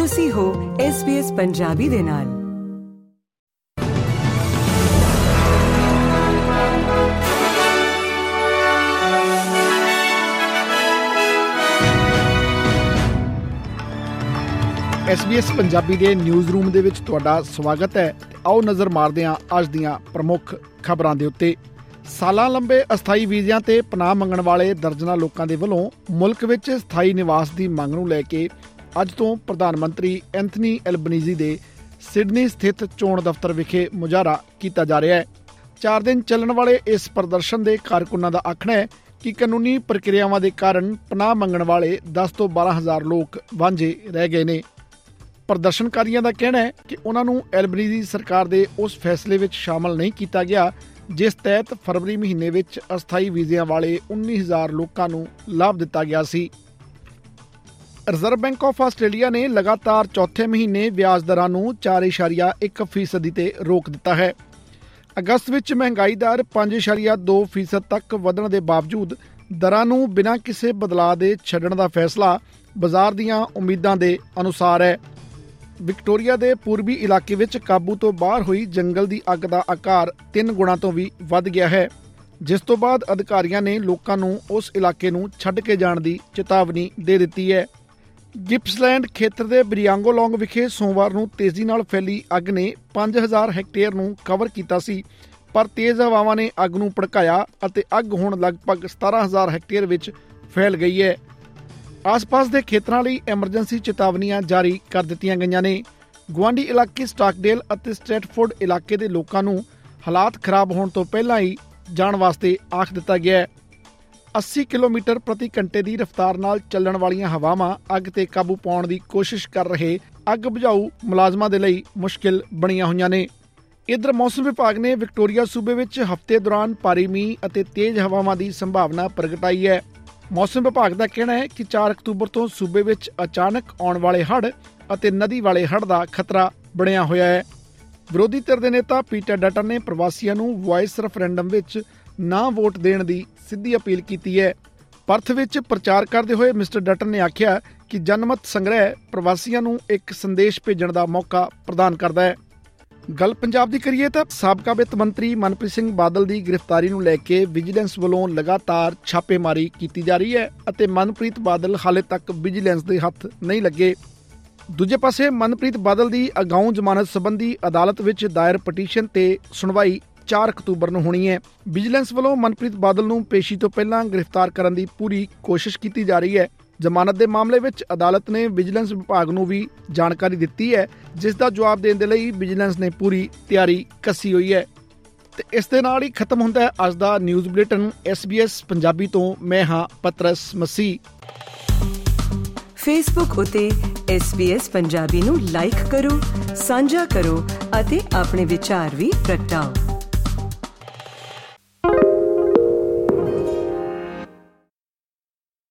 ਤੁਸੀਂ ਹੋ SBS ਪੰਜਾਬੀ ਦੇ ਨਾਲ। SBS ਪੰਜਾਬੀ ਦੇ ਨਿਊਜ਼ ਰੂਮ ਦੇ ਵਿੱਚ ਤੁਹਾਡਾ ਸਵਾਗਤ ਹੈ। ਆਓ ਨਜ਼ਰ ਮਾਰਦੇ ਹਾਂ ਅੱਜ ਦੀਆਂ ਪ੍ਰਮੁੱਖ ਖਬਰਾਂ ਦੇ ਉੱਤੇ। ਸਾਲਾਂ ਲੰਬੇ ਅਸਥਾਈ ਵੀਜ਼ਿਆਂ ਤੇ ਪਨਾਹ ਮੰਗਣ ਵਾਲੇ ਦਰਜਨਾ ਲੋਕਾਂ ਦੇ ਵੱਲੋਂ ਮੁਲਕ ਵਿੱਚ ਸਥਾਈ ਨਿਵਾਸ ਦੀ ਮੰਗ ਨੂੰ ਲੈ ਕੇ ਅੱਜ ਤੋਂ ਪ੍ਰਧਾਨ ਮੰਤਰੀ ਐਂਥਨੀ ਐਲਬਨੀਜ਼ੀ ਦੇ ਸਿਡਨੀ ਸਥਿਤ ਚੋਣ ਦਫ਼ਤਰ ਵਿਖੇ ਮੁਜ਼ਾਹਰਾ ਕੀਤਾ ਜਾ ਰਿਹਾ ਹੈ। 4 ਦਿਨ ਚੱਲਣ ਵਾਲੇ ਇਸ ਪ੍ਰਦਰਸ਼ਨ ਦੇ ਕਾਰਕੁਨਾਂ ਦਾ ਆਖਣਾ ਹੈ ਕਿ ਕਾਨੂੰਨੀ ਪ੍ਰਕਿਰਿਆਵਾਂ ਦੇ ਕਾਰਨ ਪਨਾਹ ਮੰਗਣ ਵਾਲੇ 10 ਤੋਂ 12000 ਲੋਕ ਵਾਂਝੇ ਰਹਿ ਗਏ ਨੇ। ਪ੍ਰਦਰਸ਼ਨਕਾਰੀਆਂ ਦਾ ਕਹਿਣਾ ਹੈ ਕਿ ਉਹਨਾਂ ਨੂੰ ਐਲਬਨੀਜ਼ੀ ਸਰਕਾਰ ਦੇ ਉਸ ਫੈਸਲੇ ਵਿੱਚ ਸ਼ਾਮਲ ਨਹੀਂ ਕੀਤਾ ਗਿਆ, ਜਿਸ ਤਹਿਤ ਫਰਵਰੀ ਮਹੀਨੇ ਵਿੱਚ ਅਸਥਾਈ ਵੀਜ਼ਿਆਂ ਵਾਲੇ 19000 ਲੋਕਾਂ ਨੂੰ ਲਾਭ ਦਿੱਤਾ ਗਿਆ ਸੀ। ਰਿਜ਼ਰਵ ਬੈਂਕ ਆਫ ਆਸਟ੍ਰੇਲੀਆ ਨੇ ਲਗਾਤਾਰ ਚੌਥੇ ਮਹੀਨੇ ਵਿਆਜ ਦਰਾਂ ਨੂੰ 4.1% ਤੇ ਰੋਕ ਦਿੱਤਾ ਹੈ। ਅਗਸਤ ਵਿੱਚ ਮਹਿੰਗਾਈ ਦਰ 5.2% ਤੱਕ ਵਧਣ ਦੇ ਬਾਵਜੂਦ ਦਰਾਂ ਨੂੰ ਬਿਨਾਂ ਕਿਸੇ ਬਦਲਾਅ ਦੇ ਛੱਡਣ ਦਾ ਫੈਸਲਾ ਬਾਜ਼ਾਰ ਦੀਆਂ ਉਮੀਦਾਂ ਦੇ ਅਨੁਸਾਰ ਹੈ। ਵਿਕਟੋਰੀਆ ਦੇ ਪੂਰਬੀ ਇਲਾਕੇ ਵਿੱਚ ਕਾਬੂ ਤੋਂ ਬਾਹਰ ਹੋਈ ਜੰਗਲ ਦੀ ਅੱਗ ਦਾ ਆਕਾਰ 3 ਗੁਣਾ ਤੋਂ ਵੀ ਵੱਧ ਗਿਆ ਹੈ। ਜਿਸ ਤੋਂ ਬਾਅਦ ਅਧਿਕਾਰੀਆਂ ਨੇ ਲੋਕਾਂ ਨੂੰ ਉਸ ਇਲਾਕੇ ਨੂੰ ਛੱਡ ਕੇ ਜਾਣ ਦੀ ਚੇਤਾਵਨੀ ਦੇ ਦਿੱਤੀ ਹੈ। ਗਿਪਸਲੈਂਡ ਖੇਤਰ ਦੇ ਬਰੀਆਂਗੋਲੋਂਗ ਵਿਖੇ ਸੋਮਵਾਰ ਨੂੰ ਤੇਜ਼ੀ ਨਾਲ ਫੈਲੀ ਅੱਗ ਨੇ 5000 ਹੈਕਟੇਅਰ ਨੂੰ ਕਵਰ ਕੀਤਾ ਸੀ, ਪਰ ਤੇਜ਼ ਹਵਾਵਾਂ ਨੇ ਅੱਗ ਨੂੰ ਭੜਕਾਇਆ ਅਤੇ ਅੱਗ ਹੁਣ ਲਗਭਗ 17000 ਹੈਕਟੇਅਰ ਵਿੱਚ ਫੈਲ ਗਈ ਹੈ। ਆਸ-ਪਾਸ ਦੇ ਖੇਤਰਾਂ ਲਈ ਐਮਰਜੈਂਸੀ ਚੇਤਾਵਨੀਆਂ ਜਾਰੀ ਕਰ ਦਿੱਤੀਆਂ ਗਈਆਂ ਨੇ। ਗਵਾਂਡੀ ਇਲਾਕੇ ਸਟਾਕਡੇਲ ਅਤੇ ਸਟ੍ਰੈਟਫੋਰਡ ਇਲਾਕੇ ਦੇ ਲੋਕਾਂ ਨੂੰ ਹਾਲਾਤ ਖਰਾਬ ਹੋਣ ਤੋਂ ਪਹਿਲਾਂ ਹੀ ਜਾਣ ਵਾਸਤੇ ਆਖ ਦਿੱਤਾ ਗਿਆ ਹੈ। 80 ਕਿਲੋਮੀਟਰ ਪ੍ਰਤੀ ਘੰਟੇ ਦੀ ਰਫ਼ਤਾਰ ਨਾਲ ਚੱਲਣ ਵਾਲੀਆਂ ਹਵਾਵਾਂ ਅੱਗ ਤੇ ਕਾਬੂ ਪਾਉਣ ਦੀ ਕੋਸ਼ਿਸ਼ ਕਰ ਰਹੇ ਅੱਗ ਬੁਝਾਊ ਮੁਲਾਜ਼ਮਾਂ ਦੇ ਲਈ ਮੁਸ਼ਕਿਲ ਬਣੀਆਂ ਹੋਈਆਂ ਨੇ। ਇਧਰ ਮੌਸਮ ਵਿਭਾਗ ਨੇ ਵਿਕਟੋਰੀਆ ਸੂਬੇ ਵਿੱਚ ਹਫ਼ਤੇ ਦੌਰਾਨ ਭਾਰੀ ਮੀਂਹ ਅਤੇ ਤੇਜ਼ ਹਵਾਵਾਂ ਦੀ ਸੰਭਾਵਨਾ ਪ੍ਰਗਟਾਈ ਹੈ। ਮੌਸਮ ਵਿਭਾਗ ਦਾ ਕਹਿਣਾ ਹੈ ਕਿ 4 ਅਕਤੂਬਰ ਤੋਂ ਸੂਬੇ ਵਿੱਚ ਅਚਾਨਕ ਆਉਣ ਵਾਲੇ ਹੜ੍ਹ ਅਤੇ ਨਦੀ ਵਾਲੇ ਹੜ੍ਹ ਦਾ ਖਤਰਾ ਬਣਿਆ ਹੋਇਆ ਹੈ। ਵਿਰੋਧੀ ਧਿਰ ਦੇ ਨੇਤਾ ਪੀਟਰ ਡਟਰ ਨੇ ਪ੍ਰਵਾਸੀਆਂ ਨੂੰ ਵੌਇਸ ਰੈਫਰੈਂਡਮ ਵਿੱਚ ਨਾ ਵੋਟ ਦੇਣ ਦੀ ਸਿੱਧੀ ਅਪੀਲ ਕੀਤੀ ਹੈ। ਪਰਥ ਵਿੱਚ ਪ੍ਰਚਾਰ ਕਰਦੇ ਹੋਏ ਮਿਸਟਰ ਡਟਰ ਨੇ ਆਖਿਆ ਕਿ ਜਨਮਤ ਸੰਗ੍ਰਹਿ ਪ੍ਰਵਾਸੀਆਂ ਨੂੰ ਇੱਕ ਸੰਦੇਸ਼ ਭੇਜਣ ਦਾ ਮੌਕਾ ਪ੍ਰਦਾਨ ਕਰਦਾ ਹੈ। ਗੱਲ ਪੰਜਾਬ ਦੀ ਕਰੀਏ ਤਾਂ ਸਾਬਕਾ ਵਿੱਤ ਮੰਤਰੀ ਮਨਪ੍ਰੀਤ ਸਿੰਘ ਬਾਦਲ ਦੀ ਗ੍ਰਿਫਤਾਰੀ ਨੂੰ ਲੈ ਕੇ ਵਿਜੀਲੈਂਸ ਵੱਲੋਂ ਲਗਾਤਾਰ ਛਾਪੇਮਾਰੀ ਕੀਤੀ ਜਾ ਰਹੀ ਹੈ ਅਤੇ ਮਨਪ੍ਰੀਤ ਬਾਦਲ ਹਾਲੇ ਤੱਕ ਵਿਜੀਲੈਂਸ ਦੇ ਹੱਥ ਨਹੀਂ ਲੱਗੇ। ਦੂਜੇ ਪਾਸੇ ਮਨਪ੍ਰੀਤ ਬਾਦਲ ਦੀ ਅਗਾਊਂ ਜ਼ਮਾਨਤ ਸੰਬੰਧੀ ਅਦਾਲਤ ਵਿੱਚ ਦਾਇਰ ਪਟੀਸ਼ਨ ਤੇ ਸੁਣਵਾਈ 4 ਅਕਤੂਬਰ ਨੂੰ ਹੋਣੀ ਹੈ। ਵਿਜੀਲੈਂਸ ਵੱਲੋਂ ਮਨਪ੍ਰੀਤ ਬਾਦਲ ਨੂੰ ਪੇਸ਼ੀ ਤੋਂ ਪਹਿਲਾਂ ਗ੍ਰਿਫਤਾਰ ਕਰਨ ਦੀ ਪੂਰੀ ਕੋਸ਼ਿਸ਼ ਕੀਤੀ ਜਾ ਰਹੀ ਹੈ। ਜ਼ਮਾਨਤ ਦੇ ਮਾਮਲੇ ਵਿੱਚ ਅਦਾਲਤ ਨੇ ਵਿਜੀਲੈਂਸ ਵਿਭਾਗ ਨੂੰ ਵੀ ਜਾਣਕਾਰੀ ਦਿੱਤੀ ਹੈ, ਜਿਸ ਦਾ ਜਵਾਬ ਦੇਣ ਦੇ ਲਈ ਵਿਜੀਲੈਂਸ ਨੇ ਪੂਰੀ ਤਿਆਰੀ ਕੱਸੀ ਹੋਈ ਹੈ। ਤੇ ਇਸ ਦੇ ਨਾਲ ਹੀ ਖਤਮ ਹੁੰਦਾ ਹੈ ਅੱਜ ਦਾ ਨਿਊਜ਼ ਬੁਲੇਟਿਨ। SBS ਪੰਜਾਬੀ ਤੋਂ ਮੈਂ ਹਾਂ ਪਤਰਸ ਮਸੀ ਫੇਸਬੁੱਕ ਉਤੇ SBS ਪੰਜਾਬੀ ਨੂੰ ਲਾਈਕ ਕਰੋ, ਸਾਂਝਾ ਕਰੋ ਅਤੇ ਆਪਣੇ ਵਿਚਾਰ ਵੀ ਪ੍ਰਗਟਾਓ।